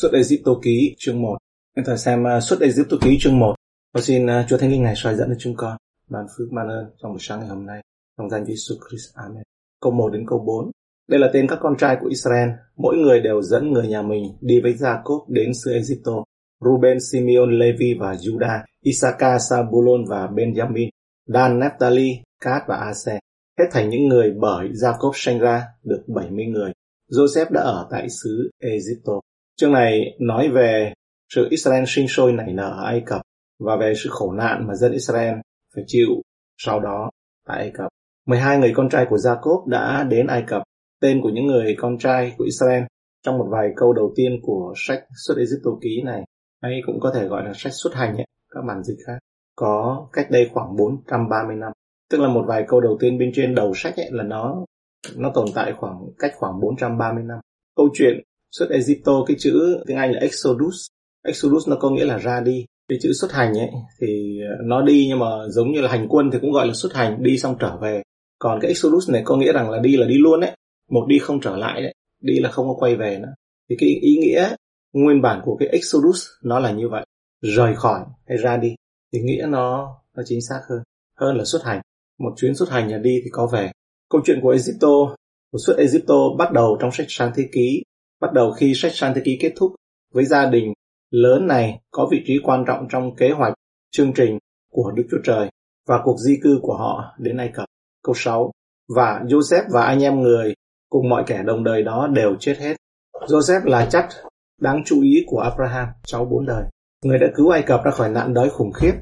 Xuất Tô ký chương 1 Em ta xem uh, Xuất Tô ký chương 1 Và xin uh, Chúa Thánh Linh Ngài soi dẫn cho chúng con ban phước ban ơn trong buổi sáng ngày hôm nay trong danh Jesus Christ. Amen. Câu 1 đến câu 4 Đây là tên các con trai của Israel. Mỗi người đều dẫn người nhà mình đi với Jacob đến xứ Egypto. Ruben, Simeon, Levi và Judah, Issachar, Sabulon và Benjamin, Dan, Naphtali, Cát và Ase. Hết thành những người bởi Jacob sanh ra được 70 người. Joseph đã ở tại xứ Egypto. Chương này nói về sự Israel sinh sôi nảy nở ở Ai Cập và về sự khổ nạn mà dân Israel phải chịu sau đó tại Ai Cập. 12 người con trai của Jacob đã đến Ai Cập. Tên của những người con trai của Israel trong một vài câu đầu tiên của sách xuất Egypto ký này hay cũng có thể gọi là sách xuất hành ấy, các bản dịch khác có cách đây khoảng 430 năm tức là một vài câu đầu tiên bên trên đầu sách ấy là nó nó tồn tại khoảng cách khoảng 430 năm câu chuyện xuất Egypto cái chữ tiếng Anh là Exodus. Exodus nó có nghĩa là ra đi. Cái chữ xuất hành ấy, thì ờ, nó đi nhưng mà giống như là hành quân thì cũng gọi là xuất hành, đi xong trở về. Còn cái Exodus này có nghĩa rằng là đi là đi luôn ấy. Một đi không trở lại đấy đi là không có quay về nữa. Thì cái ý nghĩa, nguyên bản của cái Exodus nó là như vậy. Rời khỏi hay ra đi. Thì nghĩa nó nó chính xác hơn hơn là xuất hành. Một chuyến xuất hành là đi thì có về. Câu chuyện của Egypto của suốt Egypto bắt đầu trong sách sáng thế ký bắt đầu khi sách sáng thế ký kết thúc với gia đình lớn này có vị trí quan trọng trong kế hoạch chương trình của Đức Chúa Trời và cuộc di cư của họ đến Ai Cập. Câu 6. Và Joseph và anh em người cùng mọi kẻ đồng đời đó đều chết hết. Joseph là chắc đáng chú ý của Abraham, cháu bốn đời. Người đã cứu Ai Cập ra khỏi nạn đói khủng khiếp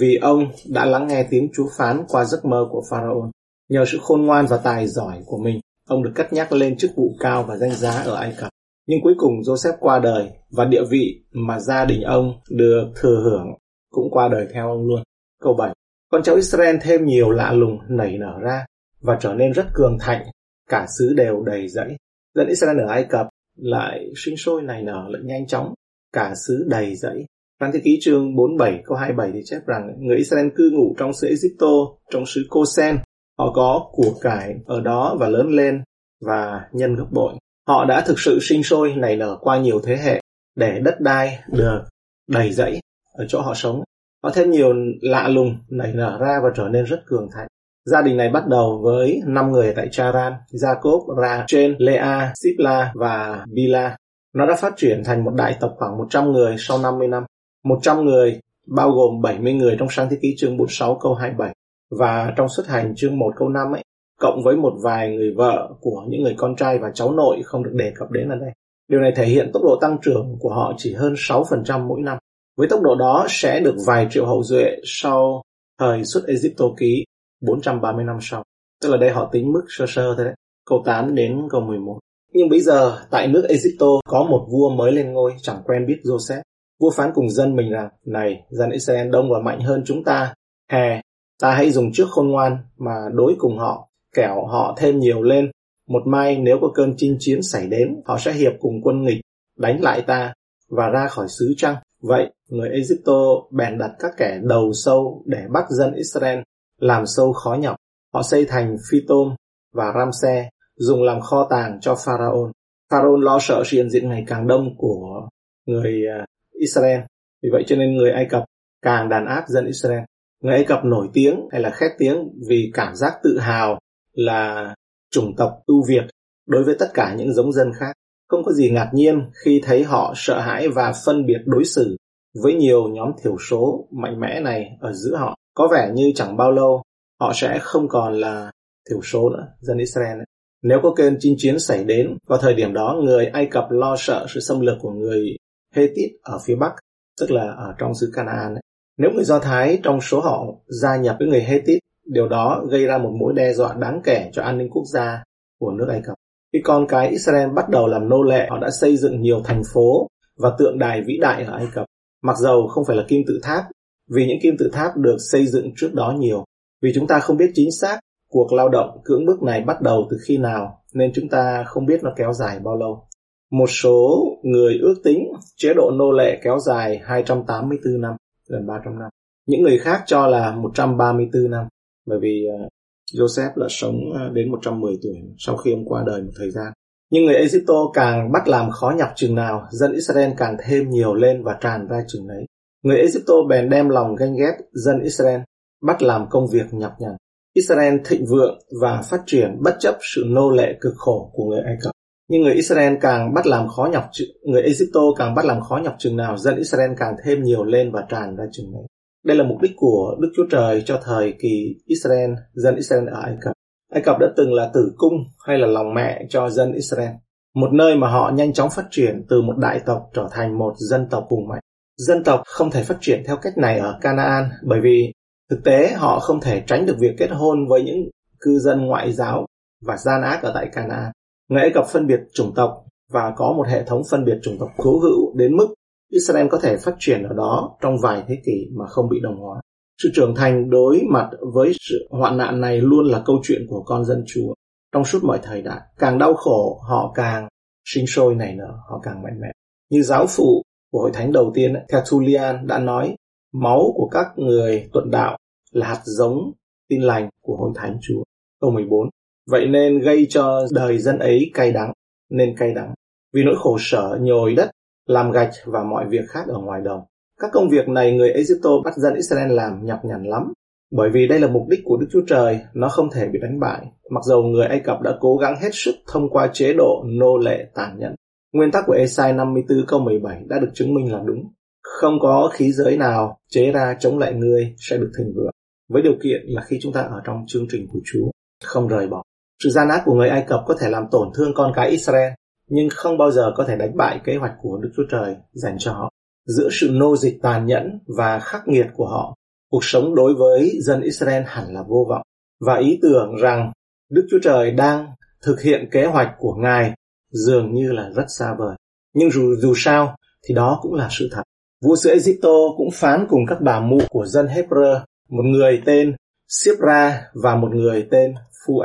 vì ông đã lắng nghe tiếng Chúa phán qua giấc mơ của Pharaoh. Nhờ sự khôn ngoan và tài giỏi của mình, ông được cất nhắc lên chức vụ cao và danh giá ở Ai Cập. Nhưng cuối cùng Joseph qua đời và địa vị mà gia đình ông được thừa hưởng cũng qua đời theo ông luôn. Câu 7. Con cháu Israel thêm nhiều lạ lùng nảy nở ra và trở nên rất cường thạnh, cả xứ đều đầy dẫy. Dân Israel ở Ai Cập lại sinh sôi nảy nở lại nhanh chóng, cả xứ đầy dẫy. Sáng thế ký chương 47 câu 27 thì chép rằng người Israel cư ngụ trong xứ Egypto, trong xứ Cosen. Họ có của cải ở đó và lớn lên và nhân gấp bội. Họ đã thực sự sinh sôi nảy nở qua nhiều thế hệ để đất đai được đầy dẫy ở chỗ họ sống. có thêm nhiều lạ lùng nảy nở ra và trở nên rất cường thạnh. Gia đình này bắt đầu với 5 người tại Charan, Jacob, Rachel, Lea, Sipla và Bila. Nó đã phát triển thành một đại tộc khoảng 100 người sau 50 năm. 100 người bao gồm 70 người trong sáng thế ký chương 46 câu 27 và trong xuất hành chương 1 câu 5 ấy cộng với một vài người vợ của những người con trai và cháu nội không được đề cập đến ở đây. Điều này thể hiện tốc độ tăng trưởng của họ chỉ hơn 6% mỗi năm. Với tốc độ đó sẽ được vài triệu hậu duệ sau thời xuất Egypto ký 430 năm sau. Tức là đây họ tính mức sơ sơ thôi đấy. Câu 8 đến câu 11. Nhưng bây giờ tại nước Egypto có một vua mới lên ngôi chẳng quen biết Joseph. Vua phán cùng dân mình rằng, này, dân Israel đông và mạnh hơn chúng ta. Hè, ta hãy dùng trước khôn ngoan mà đối cùng họ kẻo họ thêm nhiều lên. Một mai nếu có cơn chinh chiến xảy đến, họ sẽ hiệp cùng quân nghịch, đánh lại ta và ra khỏi xứ trăng. Vậy, người Egypto bèn đặt các kẻ đầu sâu để bắt dân Israel làm sâu khó nhọc. Họ xây thành Phi-tôm và Ramse, dùng làm kho tàng cho Pharaon. Pharaon lo sợ sự hiện diện ngày càng đông của người à, Israel. Vì vậy cho nên người Ai Cập càng đàn áp dân Israel. Người Ai Cập nổi tiếng hay là khét tiếng vì cảm giác tự hào là chủng tộc ưu việt đối với tất cả những giống dân khác. Không có gì ngạc nhiên khi thấy họ sợ hãi và phân biệt đối xử với nhiều nhóm thiểu số mạnh mẽ này ở giữa họ. Có vẻ như chẳng bao lâu họ sẽ không còn là thiểu số nữa, dân Israel. Ấy. Nếu có kênh chinh chiến xảy đến, vào thời điểm đó người Ai Cập lo sợ sự xâm lược của người Hethit ở phía Bắc, tức là ở trong xứ Canaan. Ấy. Nếu người Do Thái trong số họ gia nhập với người Hethit Điều đó gây ra một mối đe dọa đáng kể cho an ninh quốc gia của nước Ai Cập. Khi con cái Israel bắt đầu làm nô lệ, họ đã xây dựng nhiều thành phố và tượng đài vĩ đại ở Ai Cập. Mặc dầu không phải là kim tự tháp, vì những kim tự tháp được xây dựng trước đó nhiều. Vì chúng ta không biết chính xác cuộc lao động cưỡng bức này bắt đầu từ khi nào, nên chúng ta không biết nó kéo dài bao lâu. Một số người ước tính chế độ nô lệ kéo dài 284 năm, gần 300 năm. Những người khác cho là 134 năm bởi vì ờ, Joseph là sống ờ, đến 110 tuổi sau khi ông qua đời một thời gian Nhưng người Egypto càng bắt làm khó nhọc chừng nào, dân Israel càng thêm nhiều lên và tràn ra chừng ấy. Người Egypto bèn đem lòng ganh ghét dân Israel, bắt làm công việc nhọc nhằn. Israel thịnh vượng và phát triển bất chấp sự nô lệ cực khổ của người Ai Cập. Nhưng người Israel càng bắt làm khó nhọc, người Egypto càng bắt làm khó nhọc chừng nào, dân Israel càng thêm nhiều lên và tràn ra chừng ấy. Đây là mục đích của Đức Chúa Trời cho thời kỳ Israel, dân Israel ở Ai Cập. Ai Cập đã từng là tử cung hay là lòng mẹ cho dân Israel, một nơi mà họ nhanh chóng phát triển từ một đại tộc trở thành một dân tộc hùng mạnh. Dân tộc không thể phát triển theo cách này ở Canaan bởi vì thực tế họ không thể tránh được việc kết hôn với những cư dân ngoại giáo và gian ác ở tại Canaan. Người Ai Cập phân biệt chủng tộc và có một hệ thống phân biệt chủng tộc cố hữu đến mức Israel có thể phát triển ở đó trong vài thế kỷ mà không bị đồng hóa. Sự trưởng thành đối mặt với sự hoạn nạn này luôn là câu chuyện của con dân Chúa. Trong suốt mọi thời đại, càng đau khổ, họ càng sinh sôi nảy nở, họ càng mạnh mẽ. Như giáo phụ của hội thánh đầu tiên, Tertullian đã nói, máu của các người tuận đạo là hạt giống tin lành của hội thánh Chúa. Câu 14. Vậy nên gây cho đời dân ấy cay đắng, nên cay đắng. Vì nỗi khổ sở nhồi đất, làm gạch và mọi việc khác ở ngoài đồng. Các công việc này người Egypto bắt dân Israel làm nhọc nhằn lắm, bởi vì đây là mục đích của Đức Chúa Trời, nó không thể bị đánh bại, mặc dầu người Ai Cập đã cố gắng hết sức thông qua chế độ nô lệ tàn nhẫn. Nguyên tắc của Esai 54 câu 17 đã được chứng minh là đúng. Không có khí giới nào chế ra chống lại ngươi sẽ được thịnh vượng, với điều kiện là khi chúng ta ở trong chương trình của Chúa, không rời bỏ. Sự gian ác của người Ai Cập có thể làm tổn thương con cái Israel, nhưng không bao giờ có thể đánh bại kế hoạch của Đức Chúa Trời dành cho họ giữa sự nô dịch tàn nhẫn và khắc nghiệt của họ, cuộc sống đối với dân Israel hẳn là vô vọng. Và ý tưởng rằng Đức Chúa Trời đang thực hiện kế hoạch của Ngài dường như là rất xa vời. Nhưng dù, dù sao thì đó cũng là sự thật. Vua sứ Egypto cũng phán cùng các bà mụ của dân Hebrew, một người tên Sipra và một người tên Phua,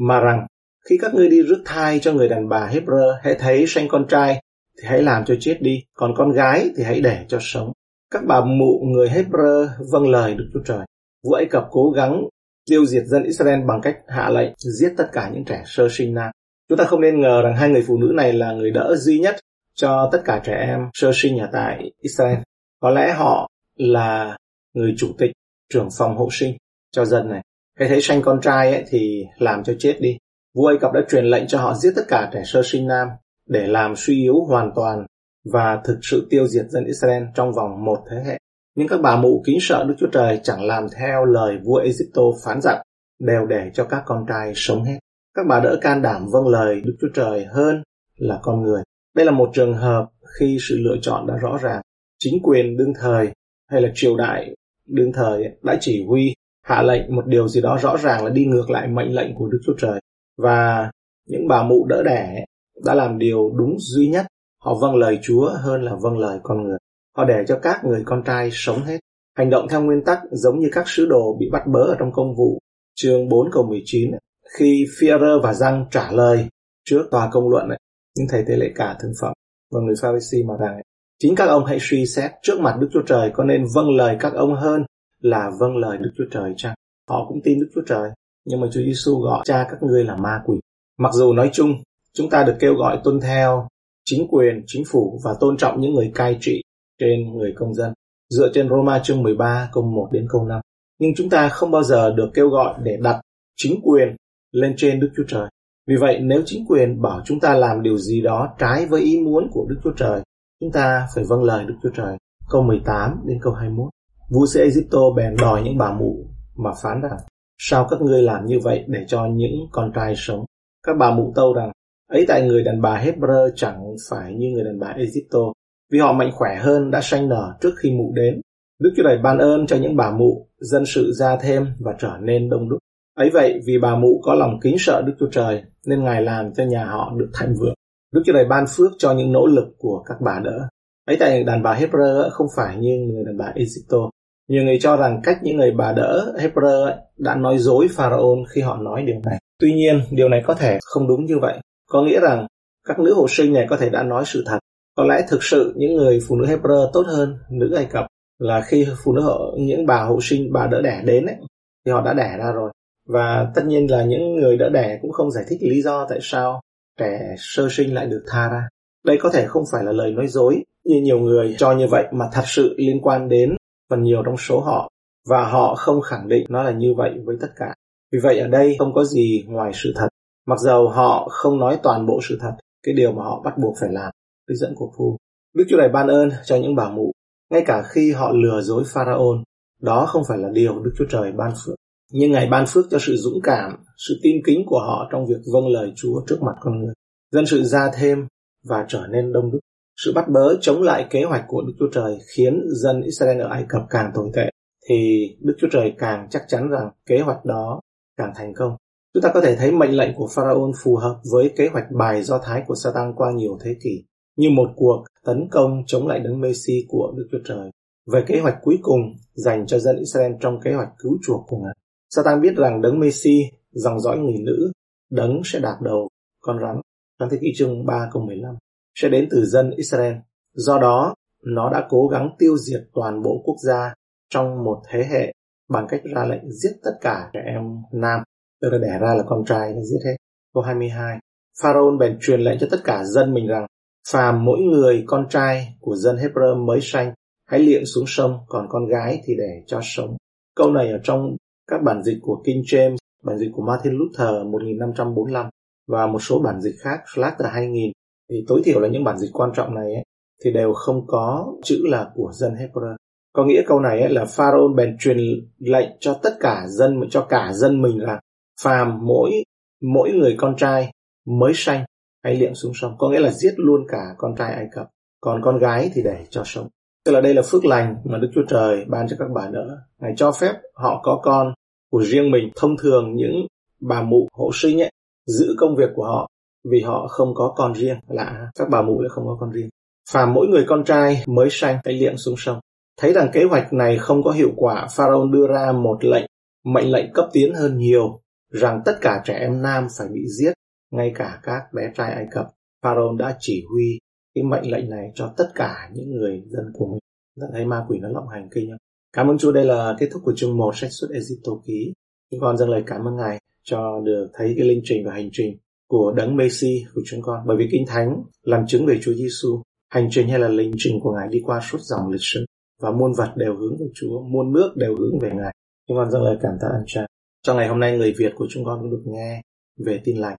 mà rằng khi các ngươi đi rước thai cho người đàn bà Hebrew hãy thấy sanh con trai thì hãy làm cho chết đi, còn con gái thì hãy để cho sống. Các bà mụ người Hebrew vâng lời Đức Chúa Trời. Vua Ai Cập cố gắng tiêu diệt dân Israel bằng cách hạ lệnh giết tất cả những trẻ sơ sinh nam. Chúng ta không nên ngờ rằng hai người phụ nữ này là người đỡ duy nhất cho tất cả trẻ em sơ sinh ở tại Israel. Có lẽ họ là người chủ tịch, trưởng phòng hộ sinh cho dân này. Cái thấy sanh con trai ấy, thì làm cho chết đi. Vua Ai Cập đã truyền lệnh cho họ giết tất cả trẻ sơ sinh nam để làm suy yếu hoàn toàn và thực sự tiêu diệt dân Israel trong vòng một thế hệ. Nhưng các bà mụ kính sợ Đức Chúa Trời chẳng làm theo lời vua Egypto phán dặn, đều để cho các con trai sống hết. Các bà đỡ can đảm vâng lời Đức Chúa Trời hơn là con người. Đây là một trường hợp khi sự lựa chọn đã rõ ràng. Chính quyền đương thời hay là triều đại đương thời đã chỉ huy hạ lệnh một điều gì đó rõ ràng là đi ngược lại mệnh lệnh của Đức Chúa Trời. Và những bà mụ đỡ đẻ đã làm điều đúng duy nhất. Họ vâng lời Chúa hơn là vâng lời con người. Họ để cho các người con trai sống hết. Hành động theo nguyên tắc giống như các sứ đồ bị bắt bớ ở trong công vụ. Chương 4 câu 19 Khi Führer và Răng trả lời trước tòa công luận ấy, những thầy tế lễ cả thương phẩm và người Pharisee mà rằng chính các ông hãy suy xét trước mặt Đức Chúa Trời có nên vâng lời các ông hơn là vâng lời Đức Chúa Trời chăng? Họ cũng tin Đức Chúa Trời, nhưng mà Chúa Giêsu gọi cha các ngươi là ma quỷ. Mặc dù nói chung Chúng ta được kêu gọi tuân theo chính quyền, chính phủ và tôn trọng những người cai trị trên người công dân, dựa trên Roma chương 13 câu 1 đến câu 5. Nhưng chúng ta không bao giờ được kêu gọi để đặt chính quyền lên trên Đức Chúa Trời. Vì vậy, nếu chính quyền bảo chúng ta làm điều gì đó trái với ý muốn của Đức Chúa Trời, chúng ta phải vâng lời Đức Chúa Trời. Câu 18 đến câu 21. Vua sĩ Egypto bèn đòi những bà mụ mà phán rằng, sao các ngươi làm như vậy để cho những con trai sống? Các bà mụ tâu rằng, Ấy tại người đàn bà Hebrew chẳng phải như người đàn bà Egypto, vì họ mạnh khỏe hơn đã sanh nở trước khi mụ đến. Đức Chúa Trời ban ơn cho những bà mụ, dân sự ra thêm và trở nên đông đúc. Ấy vậy, vì bà mụ có lòng kính sợ Đức Chúa Trời, nên Ngài làm cho nhà họ được thịnh vượng. Đức Chúa Trời ban phước cho những nỗ lực của các bà đỡ. Ấy tại đàn bà Hebrew không phải như người đàn bà Egypto. Nhiều người cho rằng cách những người bà đỡ Hebrew đã nói dối Pharaoh khi họ nói điều này. Tuy nhiên, điều này có thể không đúng như vậy. Có nghĩa rằng các nữ hộ sinh này có thể đã nói sự thật. Có lẽ thực sự những người phụ nữ Hebrew tốt hơn nữ Ai Cập là khi phụ nữ hộ, những bà hộ sinh, bà đỡ đẻ đến ấy, thì họ đã đẻ ra rồi. Và tất nhiên là những người đỡ đẻ cũng không giải thích lý do tại sao trẻ sơ sinh lại được tha ra. Đây có thể không phải là lời nói dối như nhiều người cho như vậy mà thật sự liên quan đến phần nhiều trong số họ và họ không khẳng định nó là như vậy với tất cả. Vì vậy ở đây không có gì ngoài sự thật. Mặc dầu họ không nói toàn bộ sự thật, cái điều mà họ bắt buộc phải làm, trích dẫn của Phu. Đức Chúa Trời ban ơn cho những bà mụ, ngay cả khi họ lừa dối pharaon. đó không phải là điều Đức Chúa Trời ban phước. Nhưng Ngài ban phước cho sự dũng cảm, sự tin kính của họ trong việc vâng lời Chúa trước mặt con người. Dân sự ra thêm và trở nên đông đúc. Sự bắt bớ chống lại kế hoạch của Đức Chúa Trời khiến dân Israel ở Ai Cập càng tồi tệ, thì Đức Chúa Trời càng chắc chắn rằng kế hoạch đó càng thành công. Chúng ta có thể thấy mệnh lệnh của Pharaoh phù hợp với kế hoạch bài do thái của Satan qua nhiều thế kỷ, như một cuộc tấn công chống lại đấng Messi của Đức Chúa Trời. Về kế hoạch cuối cùng dành cho dân Israel trong kế hoạch cứu chuộc của Ngài. Satan biết rằng đấng Messi, dòng dõi người nữ, đấng sẽ đạp đầu con rắn trong thế kỷ chương 3 câu 15 sẽ đến từ dân Israel. Do đó, nó đã cố gắng tiêu diệt toàn bộ quốc gia trong một thế hệ bằng cách ra lệnh giết tất cả trẻ em nam, tức là đẻ ra là con trai giết hết. Câu 22. Pharaoh bèn truyền lệnh cho tất cả dân mình rằng phàm mỗi người con trai của dân Hebrew mới sanh hãy liệng xuống sông, còn con gái thì để cho sống. Câu này ở trong các bản dịch của King James, bản dịch của Martin Luther 1545 và một số bản dịch khác Schlatter 2000 thì tối thiểu là những bản dịch quan trọng này ấy, thì đều không có chữ là của dân Hebrew. Có nghĩa câu này ấy là Pharaoh bèn truyền lệnh cho tất cả dân cho cả dân mình là phàm mỗi mỗi người con trai mới sanh hãy liệm xuống sông. Có nghĩa là giết luôn cả con trai Ai Cập còn con gái thì để cho sống. Tức là đây là phước lành mà Đức Chúa Trời ban cho các bà đỡ Ngài cho phép họ có con của riêng mình. Thông thường những bà mụ hộ sinh ấy giữ công việc của họ vì họ không có con riêng. Lạ các bà mụ lại không có con riêng. Và mỗi người con trai mới sanh phải liệng xuống sông. Thấy rằng kế hoạch này không có hiệu quả pharaoh đưa ra một lệnh, mệnh lệnh cấp tiến hơn nhiều, rằng tất cả trẻ em nam phải bị giết, ngay cả các bé trai ai cập. Pharaoh đã chỉ huy cái mệnh lệnh này cho tất cả những người dân của mình. Đã thấy ma quỷ nó lộng hành kinh không cảm ơn chúa, đây là kết thúc của chương 1 sách xuất Egypto ký. Chúng con dâng lời cảm ơn ngài cho được thấy cái linh trình và hành trình của đấng Messi, của chúng con. Bởi vì kinh thánh làm chứng về Chúa Giêsu hành trình hay là lịch trình của ngài đi qua suốt dòng lịch sử và muôn vật đều hướng về Chúa, muôn nước đều hướng về ngài. Chúng con dâng lời cảm tạ ơn cha. Trong ngày hôm nay, người Việt của chúng con cũng được nghe về tin lành.